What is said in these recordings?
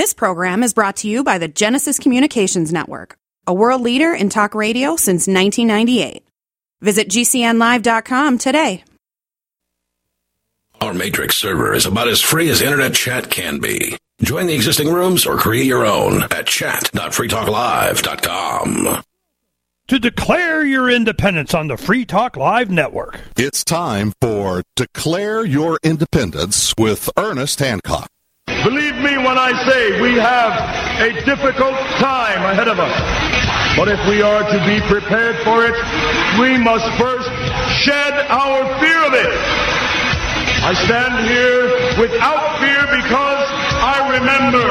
This program is brought to you by the Genesis Communications Network, a world leader in talk radio since 1998. Visit GCNlive.com today. Our Matrix server is about as free as internet chat can be. Join the existing rooms or create your own at chat.freetalklive.com. To declare your independence on the Free Talk Live network. It's time for Declare Your Independence with Ernest Hancock. Believe me when I say we have a difficult time ahead of us. But if we are to be prepared for it, we must first shed our fear of it. I stand here without fear because I remember.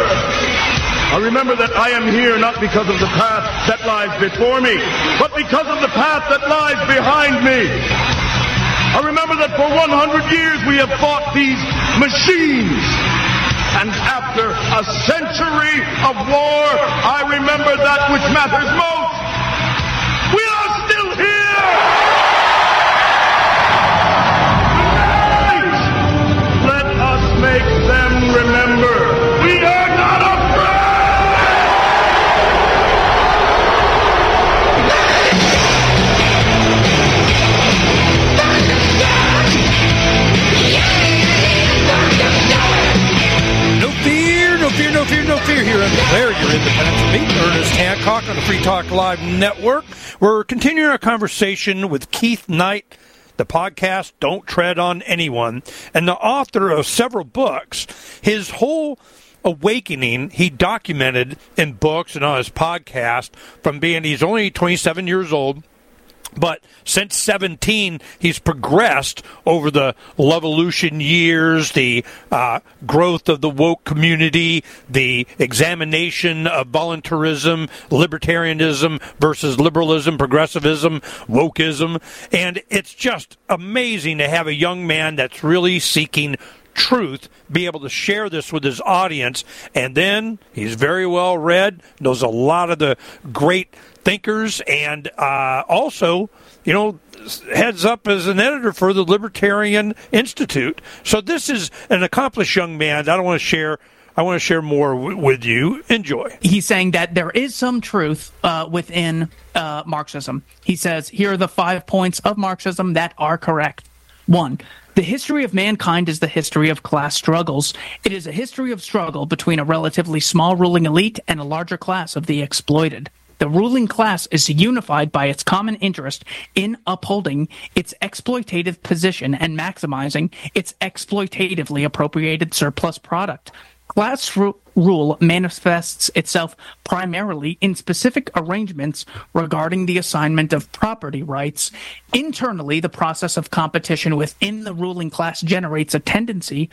I remember that I am here not because of the path that lies before me, but because of the path that lies behind me. I remember that for 100 years we have fought these machines. And after a century of war, I remember that which matters most. On Declare Your Independence with me, Ernest Hancock on the Free Talk Live network. We're continuing our conversation with Keith Knight, the podcast Don't Tread on Anyone, and the author of several books. His whole awakening he documented in books and on his podcast from being he's only 27 years old but since 17, he's progressed over the Levolution years, the uh, growth of the woke community, the examination of voluntarism, libertarianism versus liberalism, progressivism, wokeism. And it's just amazing to have a young man that's really seeking truth be able to share this with his audience and then he's very well read knows a lot of the great thinkers and uh, also you know heads up as an editor for the libertarian institute so this is an accomplished young man i don't want to share I want to share more w- with you. Enjoy. He's saying that there is some truth uh, within uh, Marxism. He says, here are the five points of Marxism that are correct. One, the history of mankind is the history of class struggles. It is a history of struggle between a relatively small ruling elite and a larger class of the exploited. The ruling class is unified by its common interest in upholding its exploitative position and maximizing its exploitatively appropriated surplus product. Class ru- rule manifests itself primarily in specific arrangements regarding the assignment of property rights. Internally, the process of competition within the ruling class generates a tendency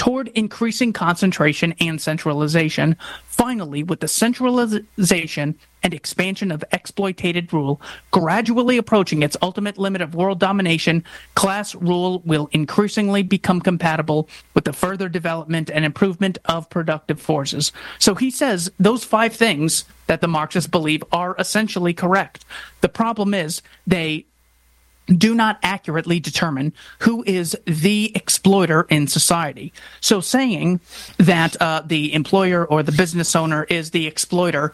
toward increasing concentration and centralization. Finally, with the centralization and expansion of exploitated rule gradually approaching its ultimate limit of world domination, class rule will increasingly become compatible with the further development and improvement of productive forces. So he says those five things that the Marxists believe are essentially correct. The problem is they do not accurately determine who is the exploiter in society. So saying that uh, the employer or the business owner is the exploiter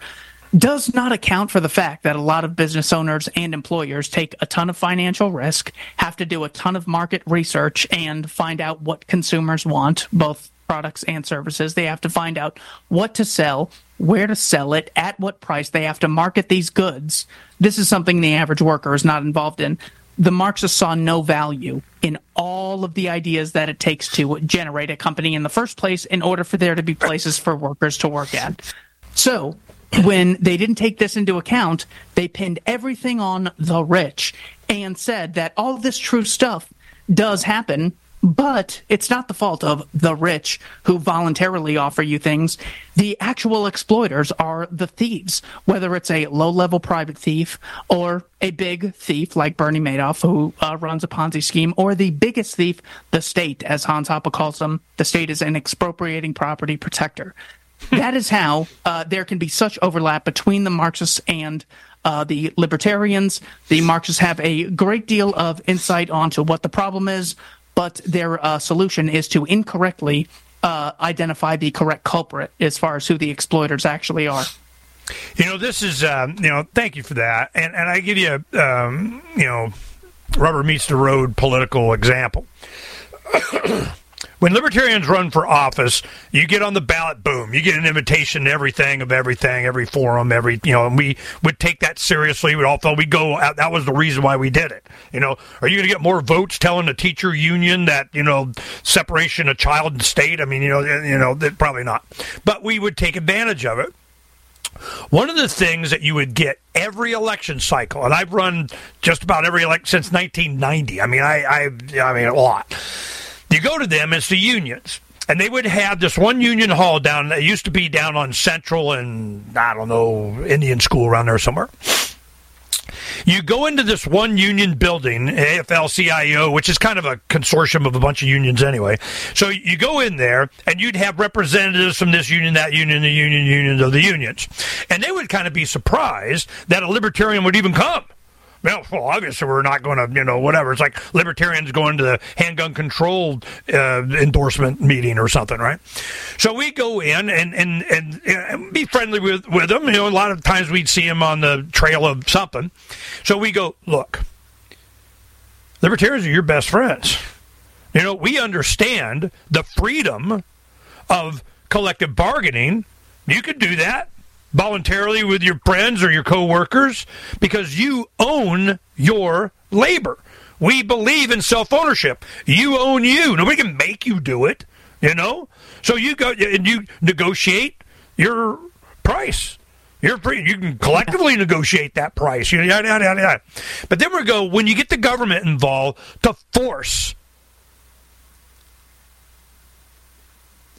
does not account for the fact that a lot of business owners and employers take a ton of financial risk, have to do a ton of market research and find out what consumers want, both products and services. They have to find out what to sell, where to sell it, at what price. They have to market these goods. This is something the average worker is not involved in the Marxists saw no value in all of the ideas that it takes to generate a company in the first place in order for there to be places for workers to work at. So, when they didn't take this into account, they pinned everything on the rich and said that all this true stuff does happen but it's not the fault of the rich who voluntarily offer you things. The actual exploiters are the thieves, whether it's a low level private thief or a big thief like Bernie Madoff who uh, runs a Ponzi scheme, or the biggest thief, the state, as Hans Hoppe calls them. The state is an expropriating property protector. that is how uh, there can be such overlap between the Marxists and uh, the libertarians. The Marxists have a great deal of insight onto what the problem is, but their uh, solution is to incorrectly uh, identify the correct culprit as far as who the exploiters actually are. You know, this is, um, you know, thank you for that. And, and I give you, um, you know, rubber meets the road political example. When libertarians run for office, you get on the ballot, boom, you get an invitation to everything of everything, every forum, every you know, and we would take that seriously. We all thought we go. Out. That was the reason why we did it. You know, are you going to get more votes telling the teacher union that you know separation of child and state? I mean, you know, eh, you know, probably not. But we would take advantage of it. One of the things that you would get every election cycle, and I've run just about every election since 1990. I mean, I, I, I mean, a lot you go to them, it's the unions. And they would have this one union hall down that used to be down on Central and, I don't know, Indian School around there somewhere. You go into this one union building, AFL CIO, which is kind of a consortium of a bunch of unions anyway. So you go in there and you'd have representatives from this union, that union, the union, unions of the unions. And they would kind of be surprised that a libertarian would even come well, well, obviously we're not going to, you know, whatever. It's like libertarians going to the handgun control uh, endorsement meeting or something, right? So we go in and, and, and, and be friendly with, with them. You know, a lot of times we'd see them on the trail of something. So we go, look, libertarians are your best friends. You know, we understand the freedom of collective bargaining. You could do that voluntarily with your friends or your coworkers because you own your labor. We believe in self ownership. You own you. Nobody can make you do it, you know? So you go and you negotiate your price. You're free. You can collectively negotiate that price. Yada, yada, yada. But then we go when you get the government involved to force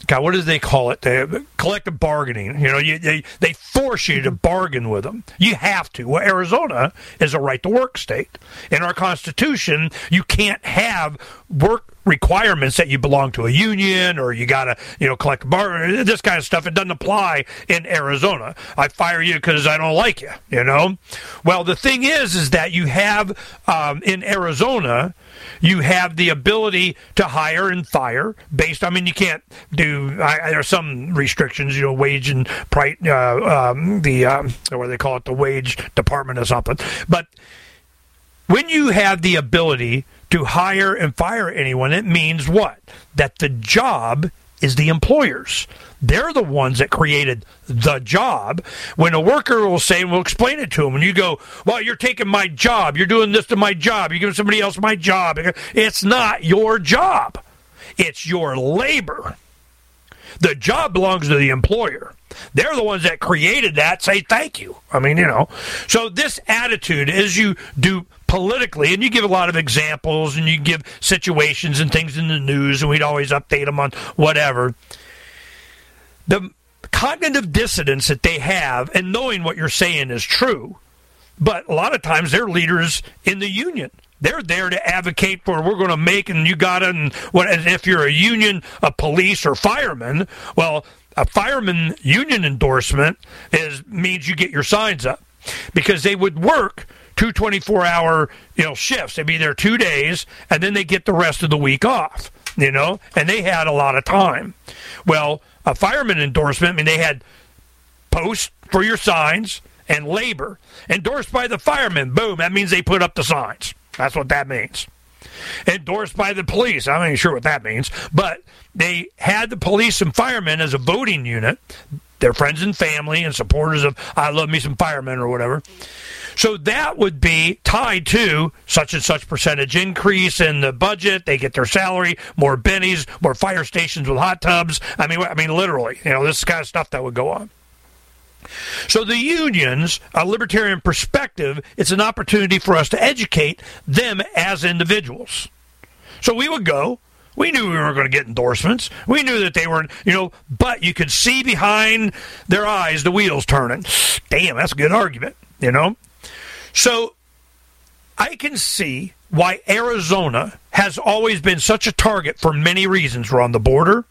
God, what do they call it? They, collective bargaining. You know, you, they they force you to bargain with them. You have to. Well, Arizona is a right to work state. In our Constitution, you can't have work requirements that you belong to a union or you got to, you know, collect bar, this kind of stuff. It doesn't apply in Arizona. I fire you because I don't like you, you know? Well, the thing is, is that you have um, in Arizona, you have the ability to hire and fire based. I mean, you can't do. I, there are some restrictions, you know, wage and price. Uh, um, the um, what they call it? The wage department or something. But when you have the ability to hire and fire anyone, it means what? That the job is the employers. They're the ones that created the job. When a worker will say, and we'll explain it to them, and you go, Well, you're taking my job. You're doing this to my job. You're giving somebody else my job. It's not your job, it's your labor. The job belongs to the employer. They're the ones that created that. Say thank you. I mean, you know. So this attitude, as you do politically, and you give a lot of examples and you give situations and things in the news, and we'd always update them on whatever. The cognitive dissonance that they have, and knowing what you're saying is true, but a lot of times they're leaders in the union. They're there to advocate for we're going to make and you got it. and what and if you're a union, a police or fireman, well, a fireman union endorsement is means you get your signs up. Because they would work two 24 hour you know shifts. They'd be there two days and then they get the rest of the week off you know? And they had a lot of time. Well a fireman endorsement I mean they had posts for your signs and labor. Endorsed by the firemen boom that means they put up the signs that's what that means endorsed by the police i'm not even sure what that means but they had the police and firemen as a voting unit their friends and family and supporters of i love me some firemen or whatever so that would be tied to such and such percentage increase in the budget. They get their salary, more bennies, more fire stations with hot tubs. I mean, I mean, literally, you know, this kind of stuff that would go on. So the unions, a libertarian perspective, it's an opportunity for us to educate them as individuals. So we would go, we knew we weren't going to get endorsements. We knew that they weren't, you know, but you could see behind their eyes the wheels turning. Damn, that's a good argument, you know? So I can see why Arizona has always been such a target for many reasons. We're on the border.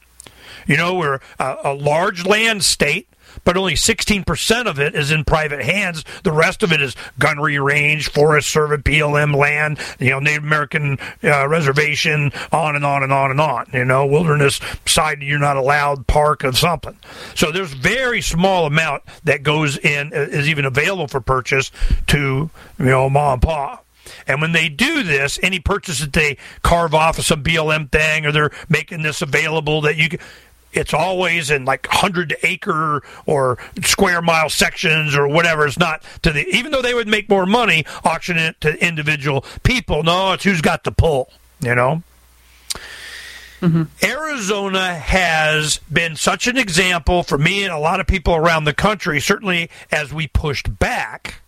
You know, we're a, a large land state, but only 16% of it is in private hands. The rest of it is gunnery range, Forest Service, BLM land, you know, Native American uh, reservation, on and on and on and on. You know, wilderness side, you're not allowed park of something. So there's very small amount that goes in, uh, is even available for purchase to, you know, mom and pop. And when they do this, any purchase that they carve off of some BLM thing or they're making this available that you can, it's always in like 100 acre or square mile sections or whatever. It's not to the, even though they would make more money auctioning it to individual people. No, it's who's got the pull, you know? Mm-hmm. Arizona has been such an example for me and a lot of people around the country, certainly as we pushed back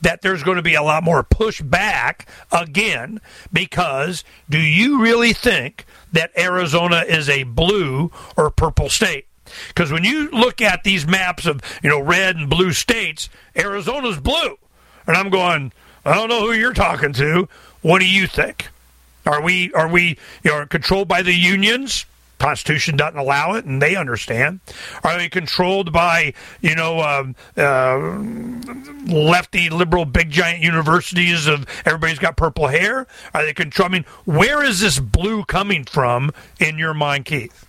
that there's going to be a lot more pushback again because do you really think that Arizona is a blue or purple state? Because when you look at these maps of you know red and blue states, Arizona's blue, and I'm going, I don't know who you're talking to. What do you think? Are we are we you know controlled by the unions? Constitution doesn't allow it, and they understand. Are they controlled by you know um, uh, lefty liberal big giant universities of everybody's got purple hair? Are they control? I mean, where is this blue coming from in your mind, Keith?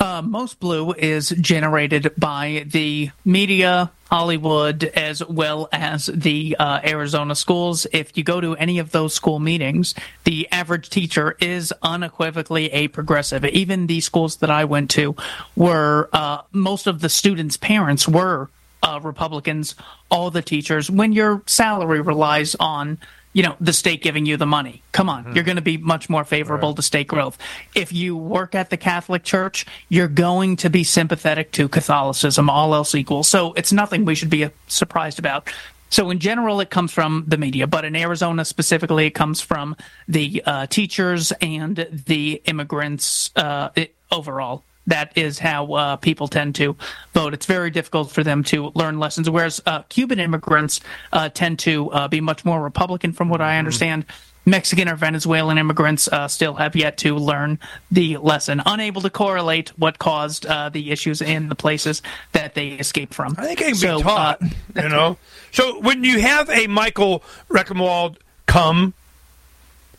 Uh, most blue is generated by the media, Hollywood, as well as the uh, Arizona schools. If you go to any of those school meetings, the average teacher is unequivocally a progressive. Even the schools that I went to were, uh, most of the students' parents were uh, Republicans, all the teachers. When your salary relies on you know, the state giving you the money. Come on, mm-hmm. you're going to be much more favorable right. to state growth. If you work at the Catholic Church, you're going to be sympathetic to Catholicism, all else equal. So it's nothing we should be uh, surprised about. So in general, it comes from the media, but in Arizona specifically, it comes from the uh, teachers and the immigrants uh, it, overall that is how uh, people tend to vote. It's very difficult for them to learn lessons, whereas uh, Cuban immigrants uh, tend to uh, be much more Republican, from what I mm-hmm. understand. Mm-hmm. Mexican or Venezuelan immigrants uh, still have yet to learn the lesson, unable to correlate what caused uh, the issues in the places that they escaped from. I think it can so, be taught, you know. So when you have a Michael Rectenwald come,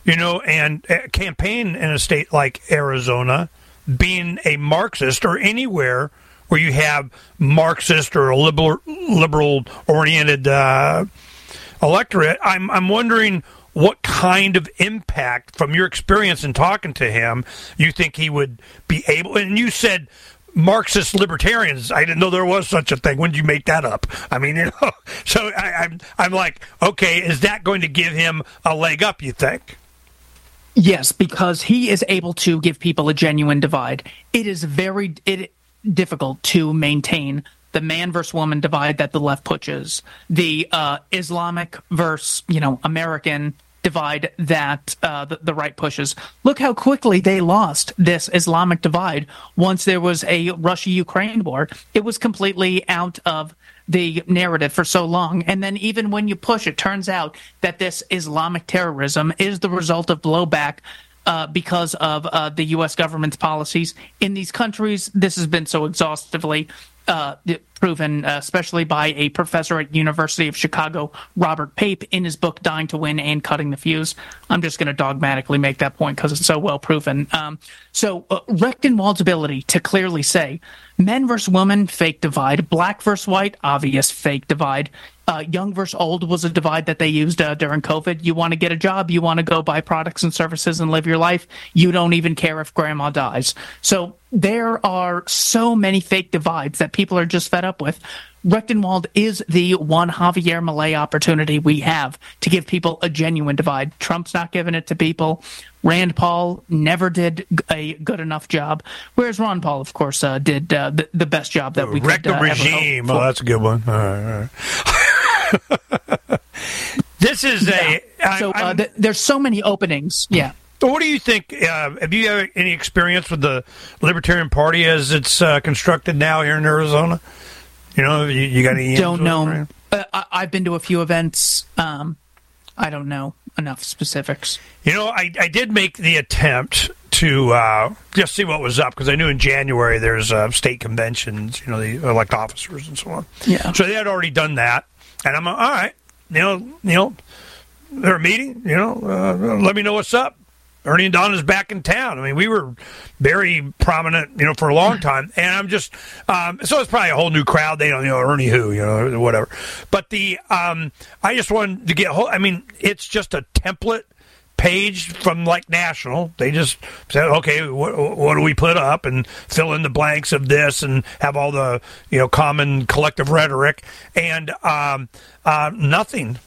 you know, and campaign in a state like Arizona – being a Marxist or anywhere where you have Marxist or a liberal liberal oriented uh, electorate, I'm I'm wondering what kind of impact from your experience in talking to him you think he would be able and you said Marxist libertarians. I didn't know there was such a thing. When did you make that up? I mean, you know. So I, I'm I'm like, okay, is that going to give him a leg up? You think? Yes, because he is able to give people a genuine divide. It is very it, difficult to maintain the man versus woman divide that the left pushes, the uh, Islamic versus you know American divide that uh, the, the right pushes. Look how quickly they lost this Islamic divide once there was a Russia Ukraine war. It was completely out of the narrative for so long. And then even when you push, it turns out that this Islamic terrorism is the result of blowback uh, because of uh, the U.S. government's policies in these countries. This has been so exhaustively uh, proven, uh, especially by a professor at University of Chicago, Robert Pape, in his book "Dying to Win and Cutting the Fuse." I'm just going to dogmatically make that point because it's so well proven. Um, so, uh, Rectenwald's ability to clearly say men versus women, fake divide, black versus white, obvious fake divide, uh, young versus old was a divide that they used uh, during COVID. You want to get a job, you want to go buy products and services and live your life. You don't even care if grandma dies. So there are so many fake divides that people are just fed up with. Rectenwald is the one Javier Milei opportunity we have to give people a genuine divide. Trump's not giving it to people. Rand Paul never did a good enough job, whereas Ron Paul, of course, uh, did uh, the, the, best job that we Wreck could uh, regime. Oh, that's a good one. All right, all right. this is yeah. a. so uh, th- there's so many openings. Yeah. what do you think? Uh, have you had any experience with the Libertarian Party as it's uh, constructed now here in Arizona? You know, you, you got any? Don't know. Uh, I, have been to a few events. Um, I don't know enough specifics. You know, I, I did make the attempt to uh, just see what was up because I knew in January there's uh, state conventions, you know, they elect officers and so on. Yeah. So they had already done that, and I'm like, all right, you know, they're meeting, you know, uh, let me know what's up. Ernie and Donna's back in town. I mean, we were very prominent, you know, for a long time, and I'm just um, so it's probably a whole new crowd. They don't, you know, Ernie who, you know, whatever. But the um, I just wanted to get. Whole, I mean, it's just a template page from like national they just said okay what, what do we put up and fill in the blanks of this and have all the you know common collective rhetoric and um, uh, nothing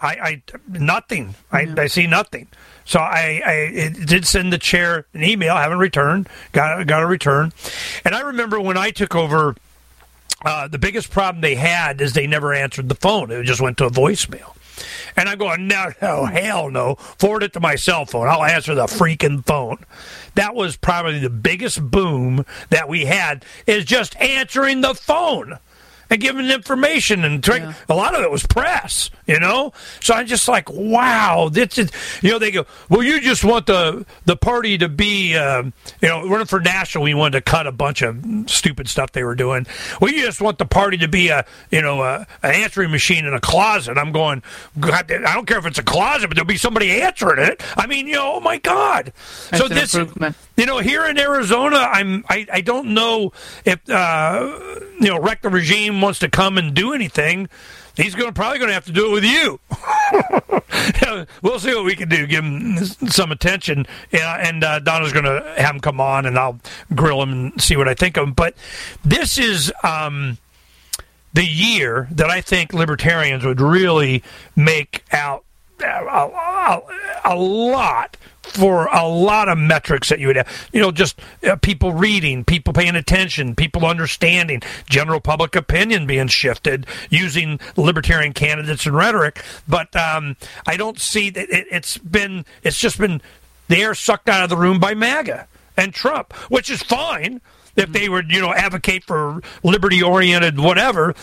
I, I nothing. I, I see nothing. So I, I did send the chair an email. I haven't returned. Got got a return. And I remember when I took over, uh, the biggest problem they had is they never answered the phone. It just went to a voicemail. And I'm going, no, no, hell no. Forward it to my cell phone. I'll answer the freaking phone. That was probably the biggest boom that we had is just answering the phone and giving information and yeah. a lot of it was press, you know. So I'm just like, wow, this is, you know. They go, well, you just want the the party to be, uh, you know, running for national. We wanted to cut a bunch of stupid stuff they were doing. Well, you just want the party to be a, you know, a, an answering machine in a closet. I'm going, God, I don't care if it's a closet, but there'll be somebody answering it. I mean, you know, oh my God. That's so this, you know, here in Arizona, I'm, I, I don't know if, uh, you know, wreck the regime wants to come and do anything, he's going probably going to have to do it with you. we'll see what we can do. Give him some attention, yeah, and uh, Donna's going to have him come on, and I'll grill him and see what I think of him. But this is. Um, the year that I think libertarians would really make out a, a, a, lot for a lot of metrics that you would have. You know, just uh, people reading, people paying attention, people understanding, general public opinion being shifted using libertarian candidates and rhetoric. But um, I don't see that it, it's been. It's just been the air sucked out of the room by MAGA and Trump, which is fine if they would, you know, advocate for liberty oriented whatever.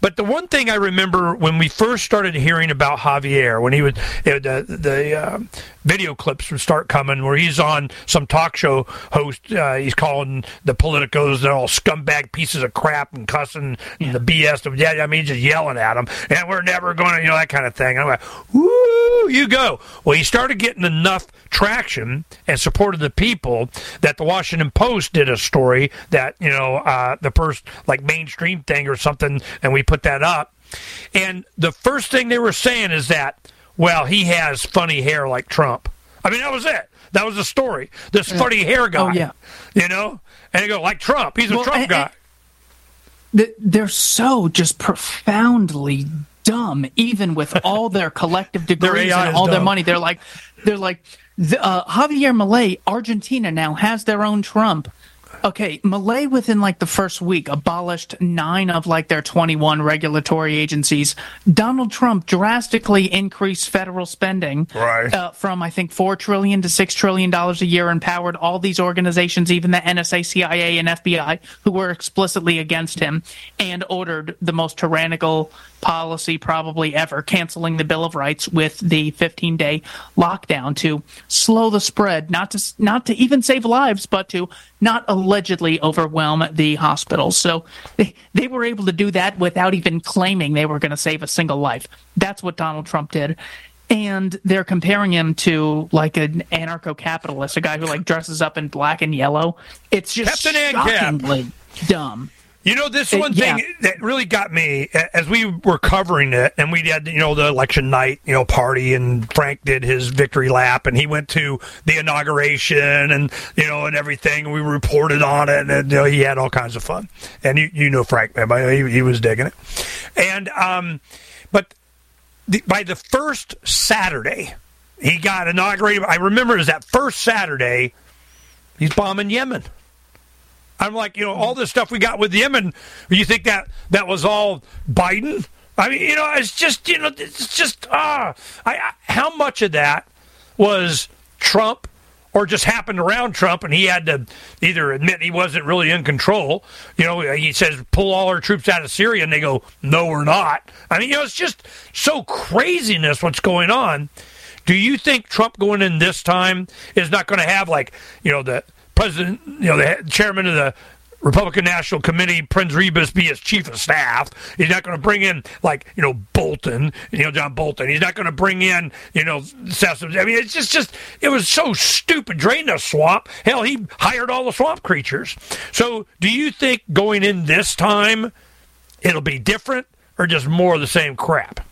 But the one thing I remember when we first started hearing about Javier, when he was the the uh, video clips would start coming where he's on some talk show host. Uh, he's calling the politicos they're all scumbag pieces of crap and cussing yeah. the BS. Of, yeah, I mean, just yelling at them, and we're never going to, you know, that kind of thing. I'm like, woo, you go. Well, he started getting enough traction and support of the people that the Washington Post did a story that you know uh, the first like mainstream thing or something, and we put that up. And the first thing they were saying is that well, he has funny hair like Trump. I mean, that was it. That was the story. This yeah. funny hair guy. Oh, yeah. You know? And they go, like Trump. He's a well, Trump and, guy. And they're so just profoundly dumb, even with all their collective degrees their and all dumb. their money. They're like, they're like, uh, Javier Milei, Argentina now has their own Trump. Okay, Milei within like the first week abolished nine of like their 21 regulatory agencies. Donald Trump drastically increased federal spending right. uh, from I think 4 trillion to 6 trillion dollars a year empowered all these organizations even the NSA, CIA and FBI who were explicitly against him and ordered the most tyrannical policy probably ever, canceling the Bill of Rights with the 15 day lockdown to slow the spread, not to, not to even save lives, but to not allegedly overwhelm the hospitals. So they, they were able to do that without even claiming they were going to save a single life. That's what Donald Trump did and they're comparing him to like an anarcho-capitalist, a guy who like dresses up in black and yellow. It's just Captain shockingly dumb. You know, this one thing yeah. that really got me as we were covering it, and we had you know the election night you know party, and Frank did his victory lap, and he went to the inauguration, and you know, and everything. We reported on it, and you know, he had all kinds of fun. And you you know Frank, man, he, he was digging it. And um, but the, by the first Saturday, he got inaugurated. I remember it was that first Saturday. He's bombing Yemen. I'm like, you know, all this stuff we got with Yemen, you think that that was all Biden? I mean, you know, it's just, you know, it's just, ah, I, I, how much of that was Trump or just happened around Trump and he had to either admit he wasn't really in control. You know, he says, pull all our troops out of Syria, and they go, no, we're not. I mean, you know, it's just so craziness what's going on. Do you think Trump going in this time is not going to have like you know the president, you know the chairman of the Republican National Committee, Reince Priebus, be his chief of staff. He's not going to bring in like you know Bolton, you know John Bolton. He's not going to bring in you know Sessions. I mean, it's just just it was so stupid. Drain the swamp. Hell, he hired all the swamp creatures. So, do you think going in this time it'll be different or just more of the same crap?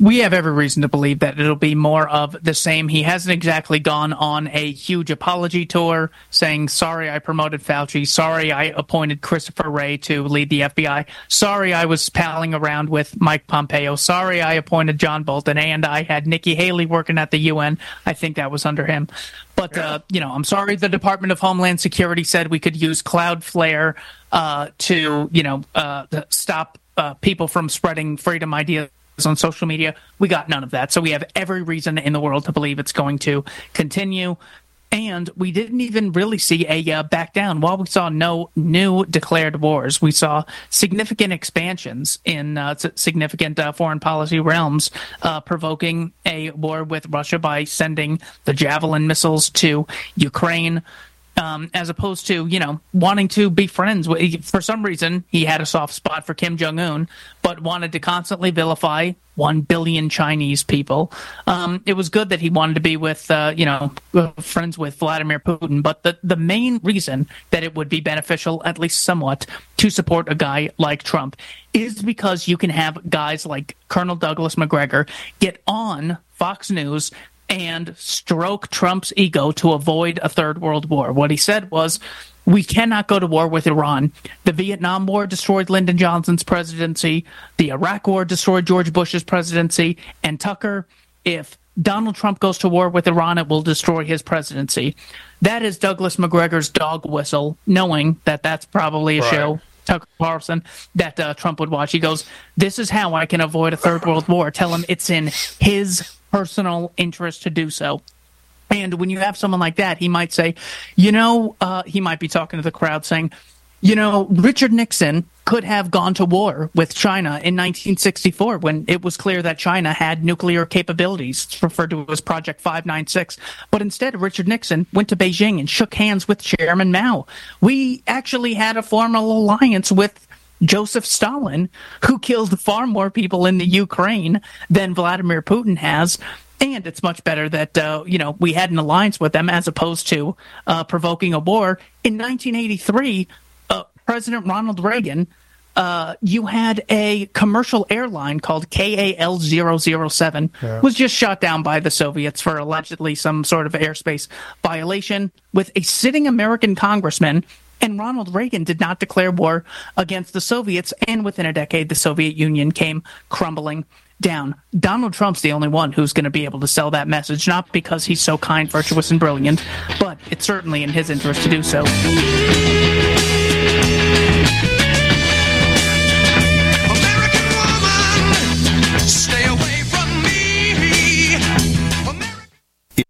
We have every reason to believe that it'll be more of the same. He hasn't exactly gone on a huge apology tour saying, sorry, I promoted Fauci. Sorry, I appointed Christopher Wray to lead the FBI. Sorry, I was palling around with Mike Pompeo. Sorry, I appointed John Bolton and I had Nikki Haley working at the UN. I think that was under him. But, uh, you know, I'm sorry the Department of Homeland Security said we could use Cloudflare uh, to, you know, uh, stop uh, people from spreading freedom ideas on social media. We got none of that. So we have every reason in the world to believe it's going to continue. And we didn't even really see a uh, back down. While we saw no new declared wars, we saw significant expansions in uh, significant uh, foreign policy realms, uh, provoking a war with Russia by sending the Javelin missiles to Ukraine, um, as opposed to you know wanting to be friends. With, for some reason, he had a soft spot for Kim Jong Un, but wanted to constantly vilify one billion Chinese people. Um, it was good that he wanted to be with uh, you know friends with Vladimir Putin, but the the main reason that it would be beneficial, at least somewhat, to support a guy like Trump is because you can have guys like Colonel Douglas Macgregor get on Fox News and stroke Trump's ego to avoid a third world war. What he said was, we cannot go to war with Iran. The Vietnam War destroyed Lyndon Johnson's presidency. The Iraq War destroyed George Bush's presidency. And Tucker, if Donald Trump goes to war with Iran, it will destroy his presidency. That is Douglas Macgregor's dog whistle, knowing that that's probably a right. show. Tucker Carlson that uh, Trump would watch. He goes, "This is how I can avoid a third world war." Tell him it's in his personal interest to do so. And when you have someone like that, he might say, you know, uh, he might be talking to the crowd saying, you know, Richard Nixon could have gone to war with China in 1964 when it was clear that China had nuclear capabilities, referred to as Project 596. But instead, Richard Nixon went to Beijing and shook hands with Chairman Mao. We actually had a formal alliance with Joseph Stalin, who killed far more people in the Ukraine than Vladimir Putin has. And it's much better that uh, you know we had an alliance with them as opposed to uh, provoking a war. In 1983, uh, President Ronald Reagan, uh, you had a commercial airline called KAL 007 yeah. was just shot down by the Soviets for allegedly some sort of airspace violation with a sitting American congressman and Ronald Reagan did not declare war against the Soviets, and within a decade, the Soviet Union came crumbling down. Donald Trump's the only one who's going to be able to sell that message, not because he's so kind, virtuous, and brilliant, but it's certainly in his interest to do so.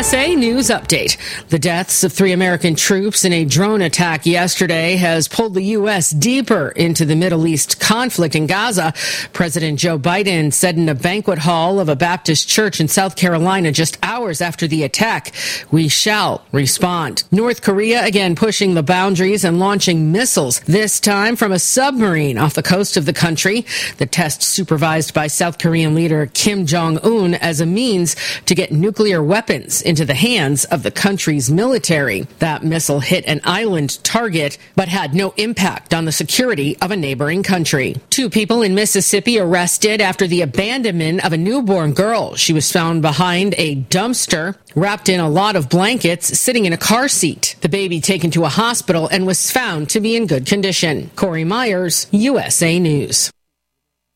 USA News Update. The deaths of three American troops in a drone attack yesterday has pulled the U.S. deeper into the Middle East conflict in Gaza. President Joe Biden said in a banquet hall of a Baptist church in South Carolina just hours after the attack, we shall respond. North Korea again pushing the boundaries and launching missiles, this time from a submarine off the coast of the country. The test supervised by South Korean leader Kim Jong Un as a means to get nuclear weapons into the hands of the country's military. That missile hit an island target, but had no impact on the security of a neighboring country. Two people in Mississippi arrested after the abandonment of a newborn girl. She was found behind a dumpster, wrapped in a lot of blankets, sitting in a car seat. The baby taken to a hospital and was found to be in good condition. Corey Myers, USA News.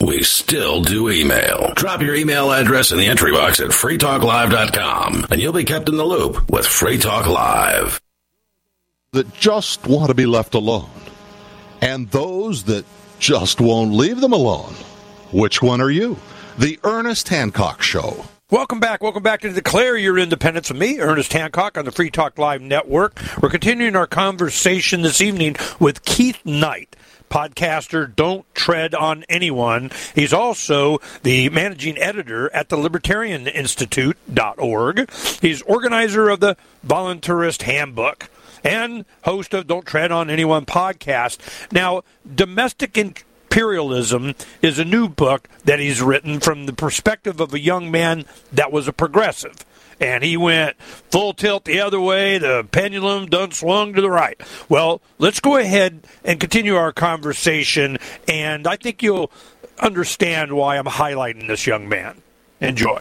We still do email. Drop your email address in the entry box at freetalklive.com and you'll be kept in the loop with Free Talk Live. That just want to be left alone, and those that just won't leave them alone. Which one are you? The Ernest Hancock Show. Welcome back. Welcome back to Declare Your Independence with me, Ernest Hancock, on the Free Talk Live Network. We're continuing our conversation this evening with Keith Knight podcaster Don't Tread on Anyone. He's also the managing editor at the Libertarian Institute.org. He's organizer of the Voluntarist Handbook and host of Don't Tread on Anyone podcast. Now, domestic imperialism is a new book that he's written from the perspective of a young man that was a progressive and he went full tilt the other way. The pendulum done swung to the right. Well, let's go ahead and continue our conversation, and I think you'll understand why I'm highlighting this young man. Enjoy.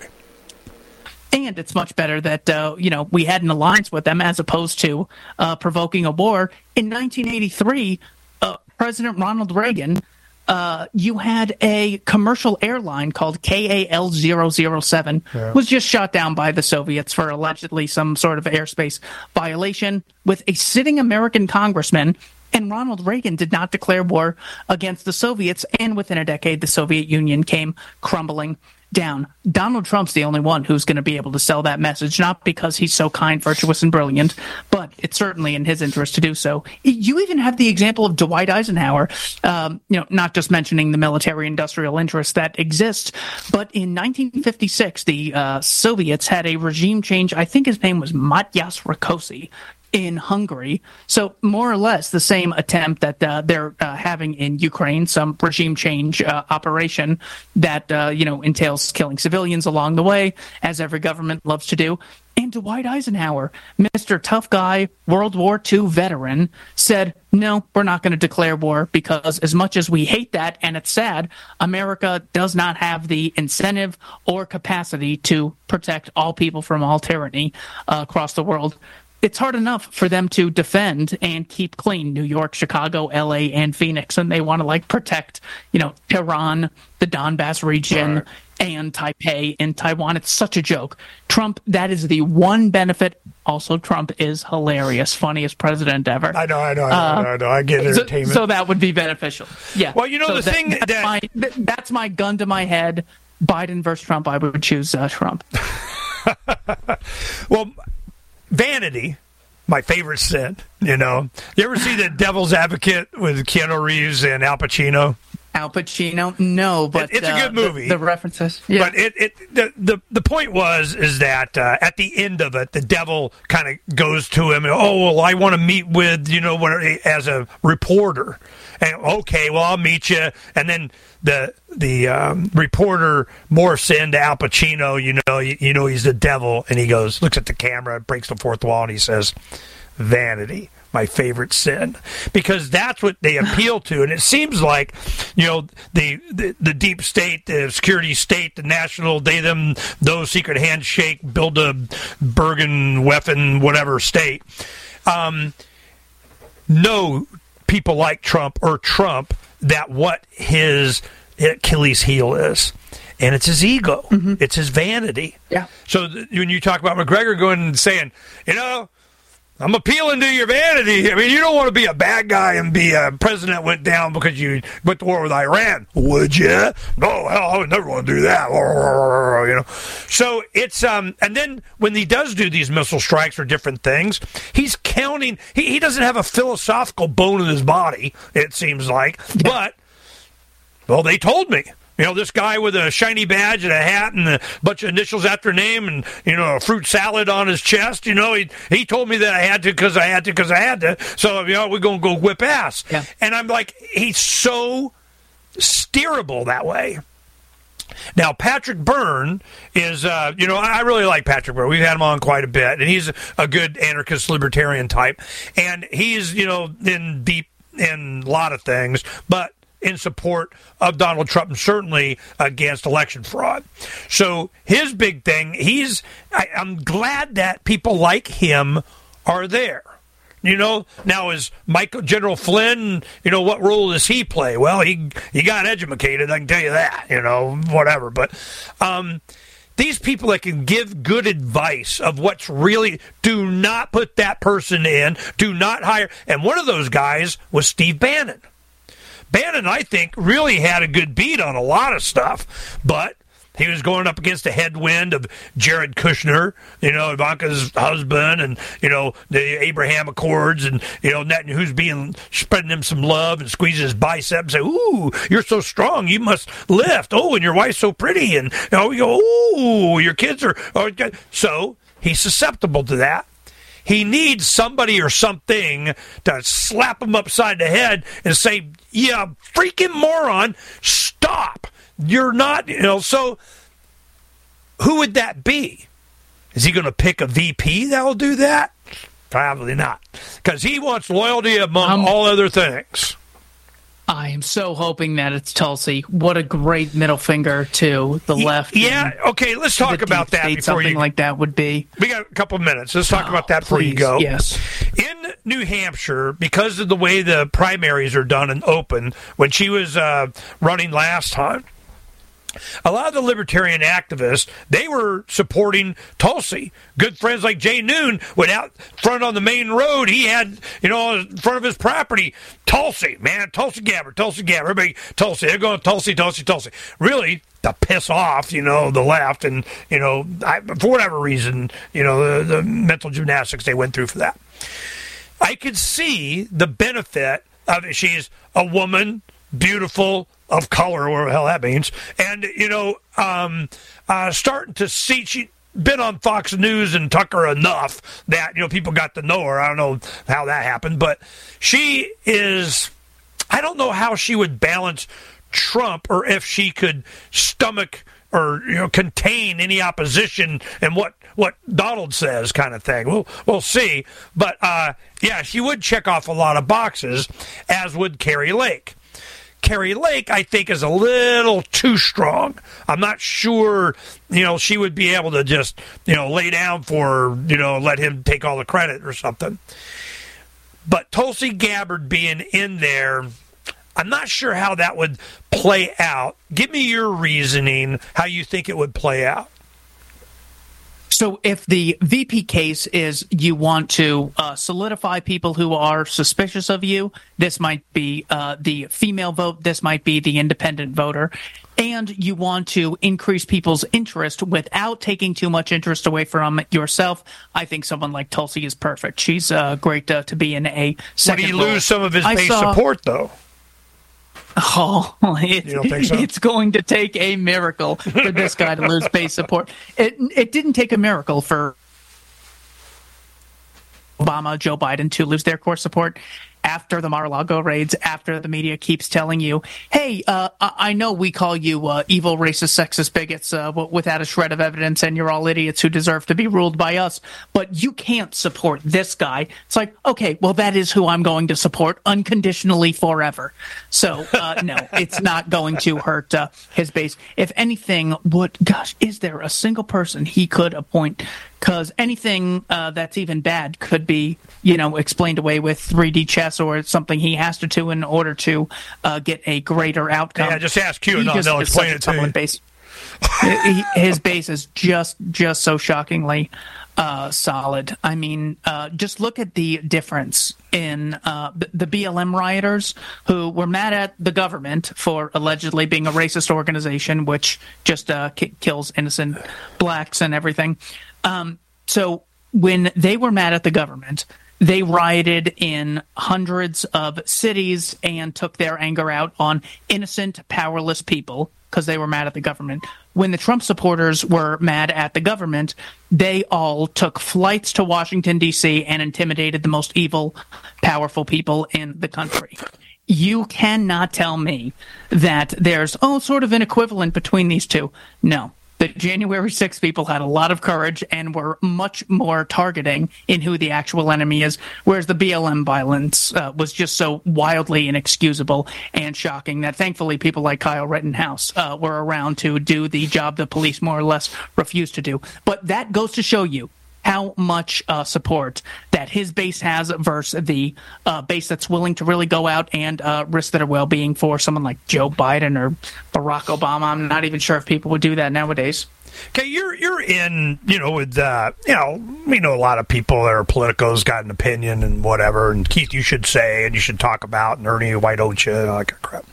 And it's much better that uh, you know we had an alliance with them as opposed to uh, provoking a war. In 1983, uh, President Ronald Reagan uh, you had a commercial airline called KAL 007 yeah. was just shot down by the Soviets for allegedly some sort of airspace violation with a sitting American congressman. And Ronald Reagan did not declare war against the Soviets. And within a decade, the Soviet Union came crumbling down. Donald Trump's the only one who's going to be able to sell that message, not because he's so kind, virtuous, and brilliant, but it's certainly in his interest to do so. You even have the example of Dwight Eisenhower, um, you know, not just mentioning the military-industrial interests that exist, but in 1956, the uh, Soviets had a regime change. I think his name was Matyas Rakosi in Hungary. So more or less the same attempt that uh, they're uh, having in Ukraine, some regime change uh, operation that uh, you know entails killing civilians along the way, as every government loves to do. And Dwight Eisenhower, Mr. Tough Guy, World War II veteran, said, no, we're not going to declare war because as much as we hate that and it's sad, America does not have the incentive or capacity to protect all people from all tyranny uh, across the world it's hard enough for them to defend and keep clean New York, Chicago, LA, and Phoenix. And they want to like protect, you know, Tehran, the Donbass region, right. and Taipei in Taiwan. It's such a joke. Trump, that is the one benefit. Also, Trump is hilarious, funniest president ever. I know, I know, I know, uh, I, know I get entertainment. So, so, that would be beneficial. Yeah. Well, you know, so the that, thing that's, that... my, that's my gun to my head. Biden versus Trump, I would choose uh, Trump. well, vanity, my favorite sin. You know, you ever see the Devil's Advocate with Keanu Reeves and Al Pacino? Al Pacino, no, but it's a good uh, movie. The, the references, yeah. But it, it the, the the point was is that uh, at the end of it, the devil kind of goes to him. And, oh well, I want to meet with you know when, as a reporter. And okay, well I'll meet you. And then the the um, reporter morphs into Al Pacino. You know, you, you know he's the devil, and he goes, looks at the camera, breaks the fourth wall, and he says, "Vanity." my favorite sin because that's what they appeal to and it seems like you know the, the the, deep state the security state the national they them those secret handshake build a bergen weapon whatever state um, know people like trump or trump that what his Achilles heel is. And it's his ego. Mm-hmm. It's his vanity. Yeah. So th- when you talk about Macgregor going and saying, you know, I'm appealing to your vanity. I mean, you don't want to be a bad guy and be a president went down because you went to war with Iran, would you? No, hell, I would never want to do that. You know, so it's um, and then when he does do these missile strikes or different things, he's counting. He, he doesn't have a philosophical bone in his body. It seems like, but well, they told me. You know, this guy with a shiny badge and a hat and a bunch of initials after name and, you know, a fruit salad on his chest. You know, he, he told me that I had to because I had to because I had to. So, you know, we're going to go whip ass. Yeah. And I'm like, he's so steerable that way. Now, Patrick Byrne is, uh, you know, I really like Patrick Byrne. We've had him on quite a bit, and he's a good anarchist libertarian type. And he's, you know, in deep in a lot of things, but in support of Donald Trump and certainly against election fraud. So his big thing, he's I, I'm glad that people like him are there. You know, now is Michael General Flynn, you know, what role does he play? Well, he he got educated, I can tell you that, you know, whatever. But um these people that can give good advice of what's really do not put that person in, do not hire. And one of those guys was Steve Bannon. Bannon, I think, really had a good beat on a lot of stuff, but he was going up against the headwind of Jared Kushner, you know, Ivanka's husband, and you know the Abraham Accords, and you know Netanyahu's being spreading him some love and squeezing his bicep and say, "Ooh, you're so strong, you must lift." Oh, and your wife's so pretty, and you know, we go, "Ooh, your kids are." Oh, so he's susceptible to that. He needs somebody or something to slap him upside the head and say, "Yeah, freaking moron, stop! You're not." You know, so who would that be? Is he going to pick a VP that will do that? Probably not, because he wants loyalty among um, all other things. I am so hoping that it's Tulsi. What a great middle finger to the left. Yeah. Okay. Let's talk about that before something you, like that would be. We got a couple of minutes. Let's talk oh, about that before please. you go. Yes. In New Hampshire, because of the way the primaries are done and open, when she was uh, running last time, a lot of the libertarian activists they were supporting Tulsi. Good friends like Jay Noon went out front on the main road. He had, you know, in front of his property, Tulsi, man, Tulsi Gabbard, Tulsi Gabbard, everybody, Tulsi. They're going Tulsi, Tulsi, Tulsi. Really, to piss off, you know, the left, and you know, I, for whatever reason, you know, the, the mental gymnastics they went through for that. I could see the benefit of it. She's a woman, beautiful, of color, whatever the hell that means, and you know, um, uh, starting to see she been on Fox News and Tucker enough that you know people got to know her. I don't know how that happened, but she is. I don't know how she would balance Trump or if she could stomach or you know contain any opposition and what what Donald says kind of thing. We'll we'll see, but uh, yeah, she would check off a lot of boxes, as would Kari Lake. Kari Lake, I think, is a little too strong. I'm not sure, you know, she would be able to just, you know, lay down for, you know, let him take all the credit or something. But Tulsi Gabbard being in there, I'm not sure how that would play out. Give me your reasoning how you think it would play out. So, if the VP case is you want to uh, solidify people who are suspicious of you, this might be uh, the female vote, this might be the independent voter, and you want to increase people's interest without taking too much interest away from yourself, I think someone like Tulsi is perfect. She's uh, great to be in a second. Would he role. lose some of his I base saw- support, though? Oh, it, You don't think so? it's going to take a miracle for this guy to lose base support. It it didn't take a miracle for Obama, Joe Biden to lose their core support after the Mar-a-Lago raids, after the media keeps telling you, hey, uh, I know we call you uh, evil, racist, sexist bigots uh, w- without a shred of evidence, and you're all idiots who deserve to be ruled by us, but you can't support this guy. It's like, okay, well, that is who I'm going to support unconditionally forever. So, uh, no, it's not going to hurt uh, his base. If anything, what, gosh, is there a single person he could appoint? Because anything uh, that's even bad could be, you know, explained away with 3D chess or something he has to do in order to uh, get a greater outcome. Yeah, just ask Q He and just they'll explain it to. Base. He- his base is just just so shockingly uh, solid. I mean, uh, just look at the difference in uh, the, the BLM rioters who were mad at the government for allegedly being a racist organization, which just uh, ki- kills innocent blacks and everything. Um, so when they were mad at the government, they rioted in hundreds of cities and took their anger out on innocent, powerless people because they were mad at the government. When the Trump supporters were mad at the government, they all took flights to Washington, D.C. and intimidated the most evil, powerful people in the country. You cannot tell me that there's, oh, sort of an equivalent between these two. No. The January 6 people had a lot of courage and were much more targeting in who the actual enemy is, whereas the BLM violence uh, was just so wildly inexcusable and shocking that thankfully people like Kyle Rittenhouse uh, were around to do the job the police more or less refused to do. But that goes to show you how much uh, support that his base has versus the uh, base that's willing to really go out and uh, risk their well-being for someone like Joe Biden or Barack Obama. I'm not even sure if people would do that nowadays. Okay, you're you're in, you know, with uh, you know, we know a lot of people that are politicos got an opinion and whatever, and Keith, you should say and you should talk about, and Ernie, why don't you, all that crap.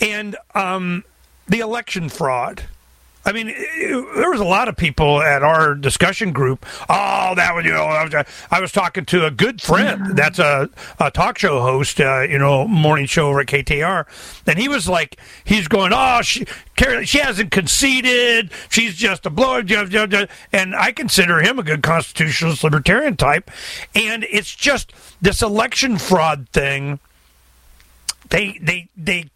And um, the election fraud. I mean, it- there was a lot of people at our discussion group. Oh, that was you know, I was, I was talking to a good friend that's a, a talk show host, uh, you know, morning show over at KTR, and he was like, he's going, oh, she Kari, she hasn't conceded, she's just a blow, and I consider him a good constitutionalist libertarian type, and it's just this election fraud thing they they they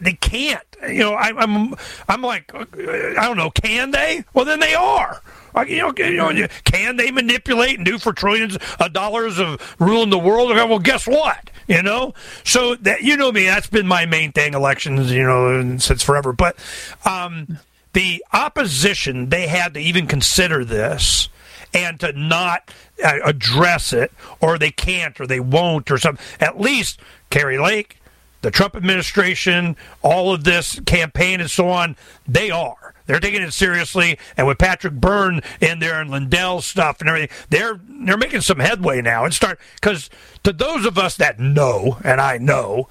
they can't. You know, I, I'm I'm like, uh, I don't know. Can they? Well, then they are. You know, you know, can they manipulate and do for trillions of dollars of ruling the world? Well, guess what? You know, so that you know me, that's been my main thing. Elections, you know, since forever. But um, the opposition, they had to even consider this and to not uh, address it, or they can't, or they won't, or something. At least Kari Lake, the Trump administration, all of this campaign and so on, they are. They're taking it seriously, and with Patrick Byrne in there and Lindell's stuff and everything, they're they're making some headway now. And start because to those of us that know, and I know,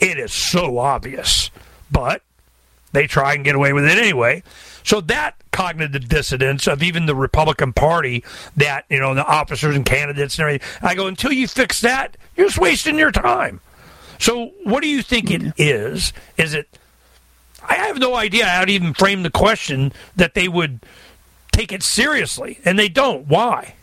it is so obvious, but they try and get away with it anyway. So that cognitive dissonance of even the Republican Party, that you know the officers and candidates and everything, I go until you fix that, you're just wasting your time. So what do you think it is? Is it? I have no idea how to even frame the question that they would take it seriously, and they don't. Why?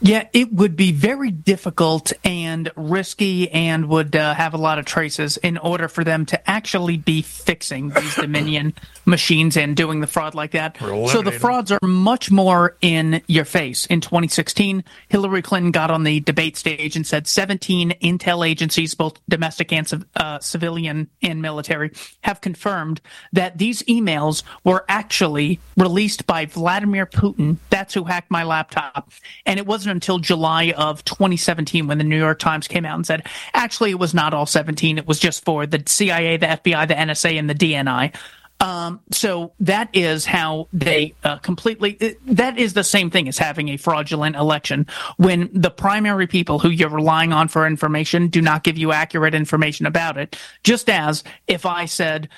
Yeah, it would be very difficult and risky and would uh, have a lot of traces in order for them to actually be fixing these Dominion machines and doing the fraud like that. So the frauds are much more in your face. In 2016, Hillary Clinton got on the debate stage and said 17 intel agencies, both domestic and uh, civilian and military, have confirmed that these emails were actually released by Vladimir Putin. That's who hacked my laptop. And it wasn't until July of 2017 when the New York Times came out and said, actually, it was not all 17. It was just for the CIA, the FBI, the NSA, and the DNI. Um, so that is how they uh, completely. That is the same thing as having a fraudulent election when the primary people who you're relying on for information do not give you accurate information about it. Just as if I said,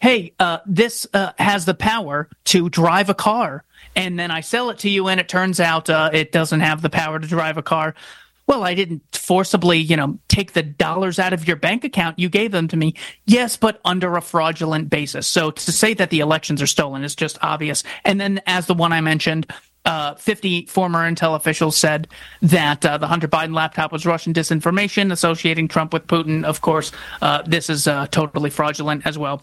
"Hey, uh, this uh, has the power to drive a car," and then I sell it to you, and it turns out uh, it doesn't have the power to drive a car. Well, I didn't forcibly, you know, take the dollars out of your bank account. You gave them to me. Yes, but under a fraudulent basis. So to say that the elections are stolen is just obvious. And then, as the one I mentioned, uh, 50 former intel officials said that uh, the Hunter Biden laptop was Russian disinformation associating Trump with Putin. Of course, uh, this is uh, totally fraudulent as well.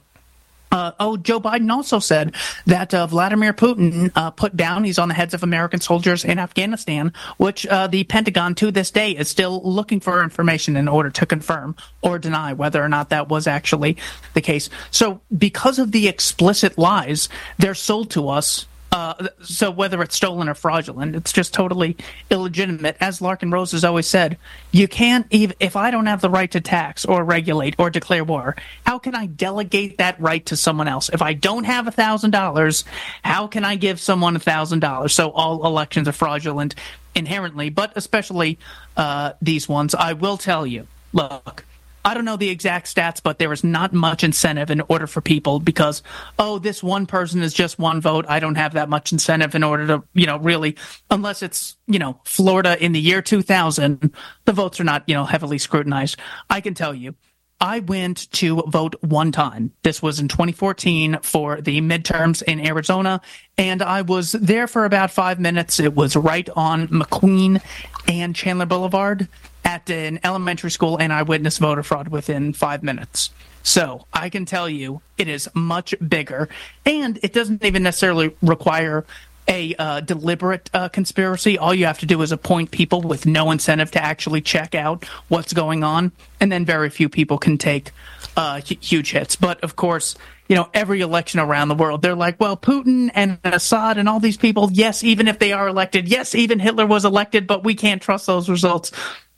Uh, oh, Joe Biden also said that uh, Vladimir Putin uh, put bounties on the heads of American soldiers in Afghanistan, which uh, the Pentagon to this day is still looking for information in order to confirm or deny whether or not that was actually the case. So, because of the explicit lies, they're sold to us uh, so whether it's stolen or fraudulent, it's just totally illegitimate. As Larken Rose has always said, you can't even if I don't have the right to tax or regulate or declare war, how can I delegate that right to someone else? If I don't have a thousand dollars, how can I give someone a thousand dollars? So all elections are fraudulent inherently, but especially uh, these ones. I will tell you, look, I don't know the exact stats, but there is not much incentive in order for people because, oh, this one person is just one vote. I don't have that much incentive in order to, you know, really, unless it's, you know, Florida in the year 2000, the votes are not, you know, heavily scrutinized. I can tell you, I went to vote one time. This was in 2014 for the midterms in Arizona, and I was there for about five minutes. It was right on McQueen and Chandler Boulevard at an elementary school, and I witnessed voter fraud within five minutes. So I can tell you it is much bigger, and it doesn't even necessarily require a uh, deliberate uh, conspiracy. All you have to do is appoint people with no incentive to actually check out what's going on, and then very few people can take uh, huge hits. But of course, you know, every election around the world, they're like, well, Putin and Assad and all these people, yes, even if they are elected, yes, even Hitler was elected, but we can't trust those results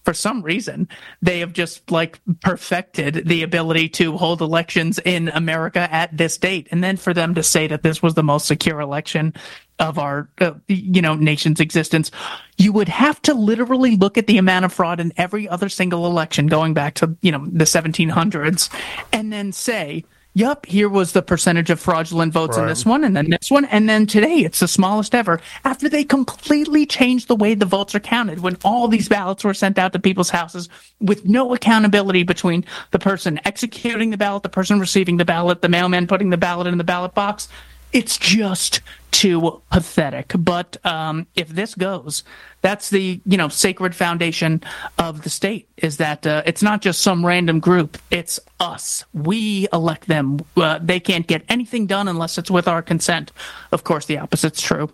for some reason they have just like perfected the ability to hold elections in America at this date. And then for them to say that this was the most secure election of our uh, you know nation's existence you would have to literally look at the amount of fraud in every other single election going back to you know the 1700s and then say Yup, here was the percentage of fraudulent votes right. in this one and then this one. And then today it's the smallest ever after they completely changed the way the votes are counted when all these ballots were sent out to people's houses with no accountability between the person executing the ballot, the person receiving the ballot, the mailman putting the ballot in the ballot box. It's just too pathetic. But um, if this goes, that's the you know sacred foundation of the state is that uh, it's not just some random group it's us we elect them uh, they can't get anything done unless it's with our consent of course the opposite's true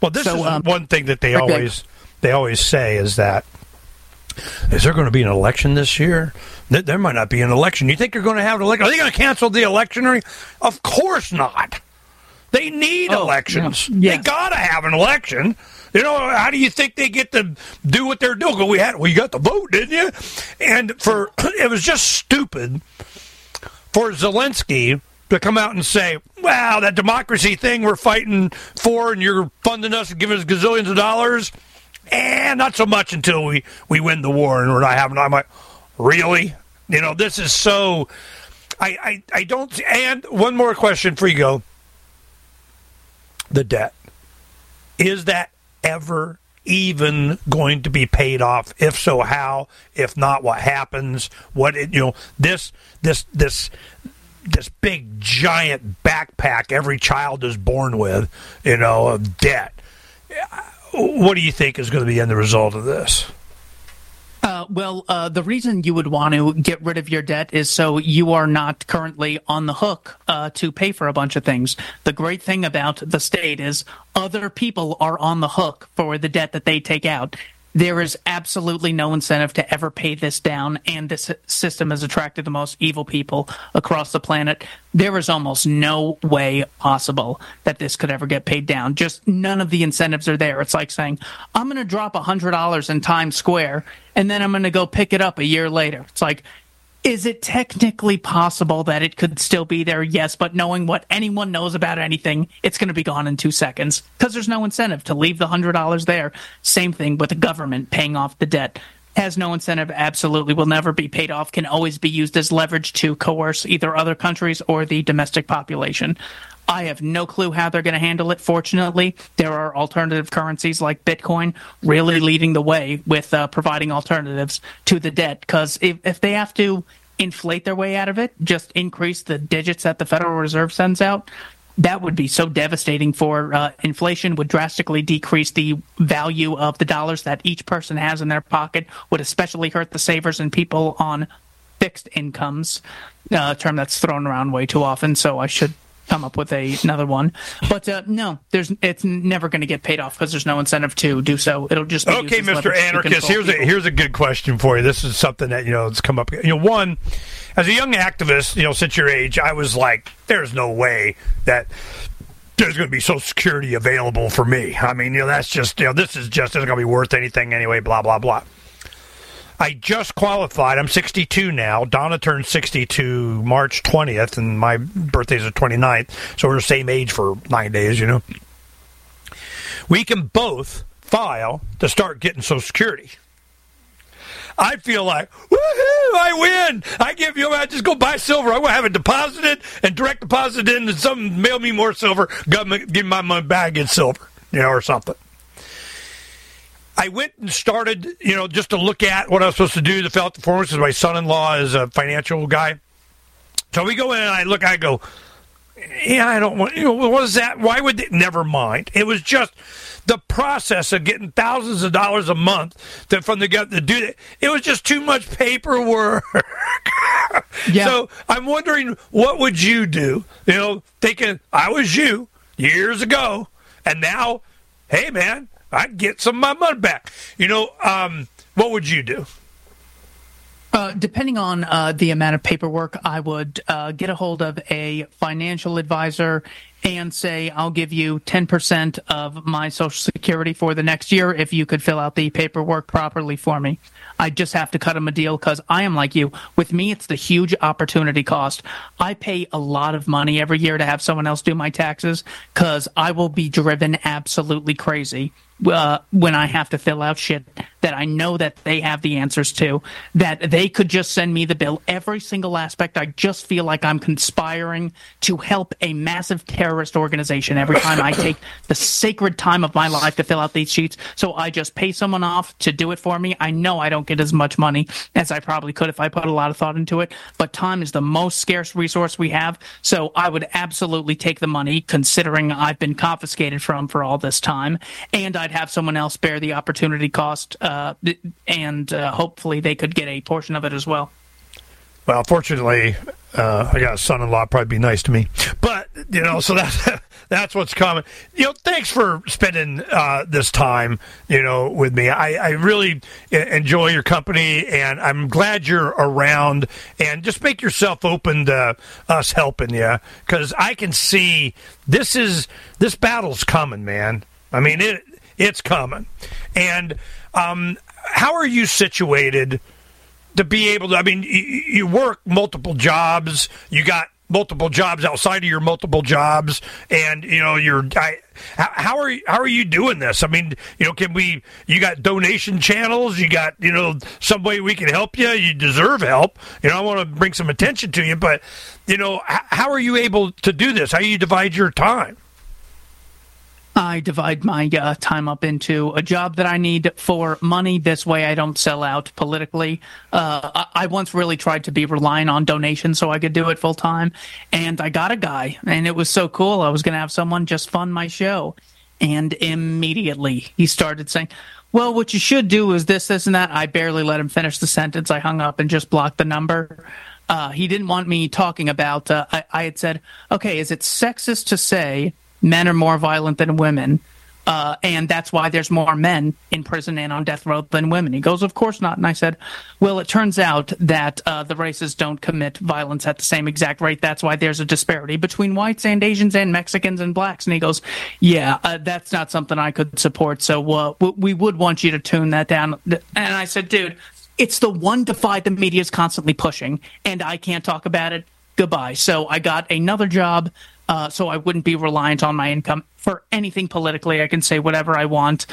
well this so, is um, one thing that they always they always say is that is there going to be an election this year? There might not be an election. You think you're going to have an election? Are they going to cancel the election? Of course not. They need oh, elections. Yes. They got to have an election. You know, how do you think they get to do what they're doing? We had, we got the vote, didn't you? And for it was just stupid for Zelensky to come out and say, "Wow, that democracy thing we're fighting for, and you're funding us and giving us gazillions of dollars." And not so much until we, we win the war and we're not having. I'm like, really? You know, this is so. I, I, I don't. And one more question for you go. The debt. Is that ever even going to be paid off if so how if not what happens what it, you know this this this this big giant backpack every child is born with, you know, of debt. What do you think is going to be in the result of this? Uh, well, uh, the reason you would want to get rid of your debt is so you are not currently on the hook uh, to pay for a bunch of things. The great thing about the state is other people are on the hook for the debt that they take out. There is absolutely no incentive to ever pay this down, and this system has attracted the most evil people across the planet. There is almost no way possible that this could ever get paid down. Just none of the incentives are there. It's like saying, I'm going to drop $100 in Times Square, and then I'm going to go pick it up a year later. It's like, is it technically possible that it could still be there? Yes, but knowing what anyone knows about anything, it's going to be gone in two seconds because there's no incentive to leave the $100 there. Same thing with the government paying off the debt. Has no incentive, absolutely will never be paid off, can always be used as leverage to coerce either other countries or the domestic population. I have no clue how they're going to handle it. Fortunately, there are alternative currencies like Bitcoin really leading the way with uh, providing alternatives to the debt. Because if, if they have to inflate their way out of it, just increase the digits that the Federal Reserve sends out, that would be so devastating for uh, inflation would drastically decrease the value of the dollars that each person has in their pocket would especially hurt the savers and people on fixed incomes uh, a term that's thrown around way too often so i should come up with a, another one. But uh, no, there's it's never going to get paid off because there's no incentive to do so. It'll just be. okay, Mr. Anarchist. Here's people. a here's a good question for you. This is something that you know has come up. You know, one as a young activist, you know, since your age, I was like, there's no way that there's going to be Social Security available for me. I mean, you know, that's just you know, this is just isn't going to be worth anything anyway. Blah blah blah. I just qualified. I'm 62 now. Donna turned 62 March 20th, and my birthday's the 29th. So we're the same age for nine days, you know. We can both file to start getting Social Security. I feel like, woohoo, I win. I give you, I just go buy silver. I will have it deposited and direct deposit in and some mail me more silver, government give me my money back, get silver, you know, or something. I went and started, you know, just to look at what I was supposed to do to fill out the forms because my son-in-law is a financial guy. So we go in and I look, I go, yeah, I don't want, you know, what is that? Why would they? Never mind. It was just the process of getting thousands of dollars a month to, from the government to do it. It was just too much paperwork. yeah. So I'm wondering, what would you do? You know, thinking I was you years ago, and now, hey, man, I'd get some of my money back. You know, um, what would you do? Uh, depending on uh, the amount of paperwork, I would uh, get a hold of a financial advisor and say, I'll give you 10% of my Social Security for the next year if you could fill out the paperwork properly for me. I just have to cut them a deal because I am like you. With me, it's the huge opportunity cost. I pay a lot of money every year to have someone else do my taxes because I will be driven absolutely crazy uh, when I have to fill out shit that I know that they have the answers to, that they could just send me the bill. Every single aspect, I just feel like I'm conspiring to help a massive terrorist organization every time I take the sacred time of my life to fill out these sheets. So I just pay someone off to do it for me. I know I don't get as much money as I probably could if I put a lot of thought into it, but time is the most scarce resource we have. So I would absolutely take the money considering I've been confiscated from for all this time and I'd have someone else bear the opportunity cost. Uh, and uh, hopefully they could get a portion of it as well. Well, fortunately, uh, I got a son-in-law. Probably be nice to me, but you know, so that's that's what's coming. You know, thanks for spending uh, this time, you know, with me. I, I really enjoy your company, and I'm glad you're around. And just make yourself open to us helping you, because I can see this is this battle's coming, man. I mean, it it's coming, and um, how are you situated to be able to? I mean, you, work multiple jobs. You got multiple jobs outside of your multiple jobs, and you know you're. I, how are you, how are you doing this? I mean, you know, can we? You got donation channels. You got you know some way we can help you. You deserve help. You know, I want to bring some attention to you, but you know, how are you able to do this? How do you divide your time? I divide my uh, time up into a job that I need for money. This way, I don't sell out politically. Uh, I-, I once really tried to be relying on donations so I could do it full time, and I got a guy, and it was so cool. I was going to have someone just fund my show, and immediately he started saying, "Well, what you should do is this, this, and that." I barely let him finish the sentence. I hung up and just blocked the number. Uh, he didn't want me talking about. Uh, I, I had said, "Okay, is it sexist to say?" Men are more violent than women. Uh, and that's why there's more men in prison and on death row than women. He goes, Of course not. And I said, Well, it turns out that uh, the races don't commit violence at the same exact rate. That's why there's a disparity between whites and Asians and Mexicans and blacks. And he goes, Yeah, uh, that's not something I could support. So uh, we would want you to tune that down. And I said, Dude, it's the one divide the media is constantly pushing, and I can't talk about it. Goodbye. So I got another job uh, so I wouldn't be reliant on my income for anything politically. I can say whatever I want.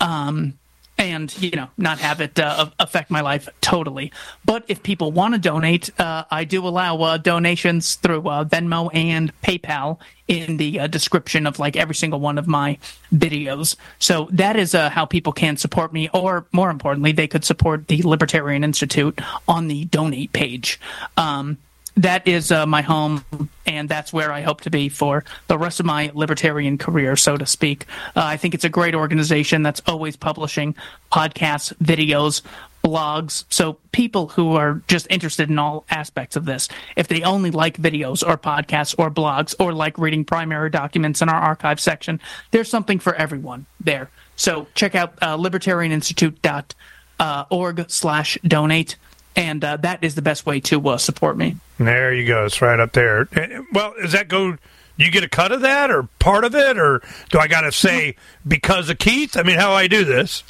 Um, and you know not have it uh, affect my life totally but if people want to donate uh, i do allow uh, donations through uh, venmo and paypal in the uh, description of like every single one of my videos so that is how people can support me or more importantly they could support the libertarian institute on the donate page um, that is uh, my home, and that's where I hope to be for the rest of my libertarian career, so to speak. Uh, I think it's a great organization that's always publishing podcasts, videos, blogs. So people who are just interested in all aspects of this, if they only like videos or podcasts or blogs or like reading primary documents in our archive section, there's something for everyone there. So check out uh, libertarianinstitute.org uh, slash donate and uh, that is the best way to uh, support me. There you go. It's right up there. Eh, well, does that go? Do you get a cut of that, or part of it, or do I got to say because of Keith? I mean, how do I do this?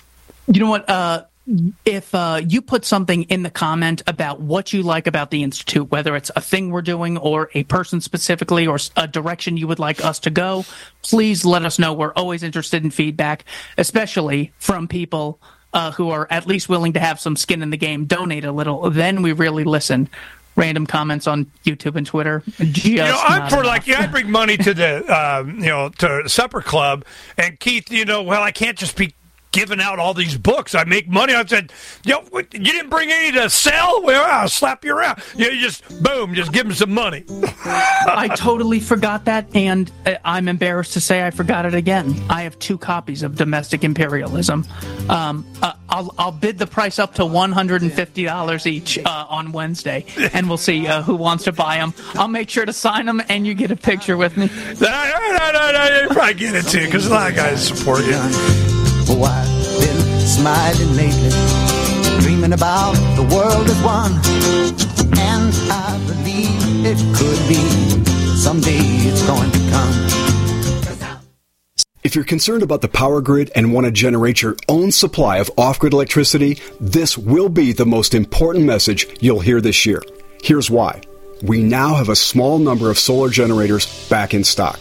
You know what? Uh, if uh, you put something in the comment about what you like about the institute, whether it's a thing we're doing or a person specifically or a direction you would like us to go, please let us know. We're always interested in feedback, especially from people uh, who are at least willing to have some skin in the game donate a little, then we really listen. Random comments on YouTube and Twitter. you know, I'm for enough. like, yeah, I bring money to the, um, you know, to supper club, and Keith, you know, well, I can't just be giving out all these books. I make money. I said, yo, you didn't bring any to sell? Well, I'll slap you around. You, just, boom, just give them some money. I totally forgot that, and uh, I'm embarrassed to say I forgot it again. I have two copies of Domestic Imperialism. Um, uh, I'll, I'll bid the price up to $150 each uh, on Wednesday, and we'll see uh, who wants to buy them. I'll make sure to sign them, and you get a picture with me. No, no, no, no, no you probably get it too, because a lot of guys support you. Oh, I've been smiling lately, dreaming about the world one. And I believe it could be someday it's going to come. If you're concerned about the power grid and want to generate your own supply of off grid electricity, this will be the most important message you'll hear this year. Here's why. We now have a small number of solar generators back in stock.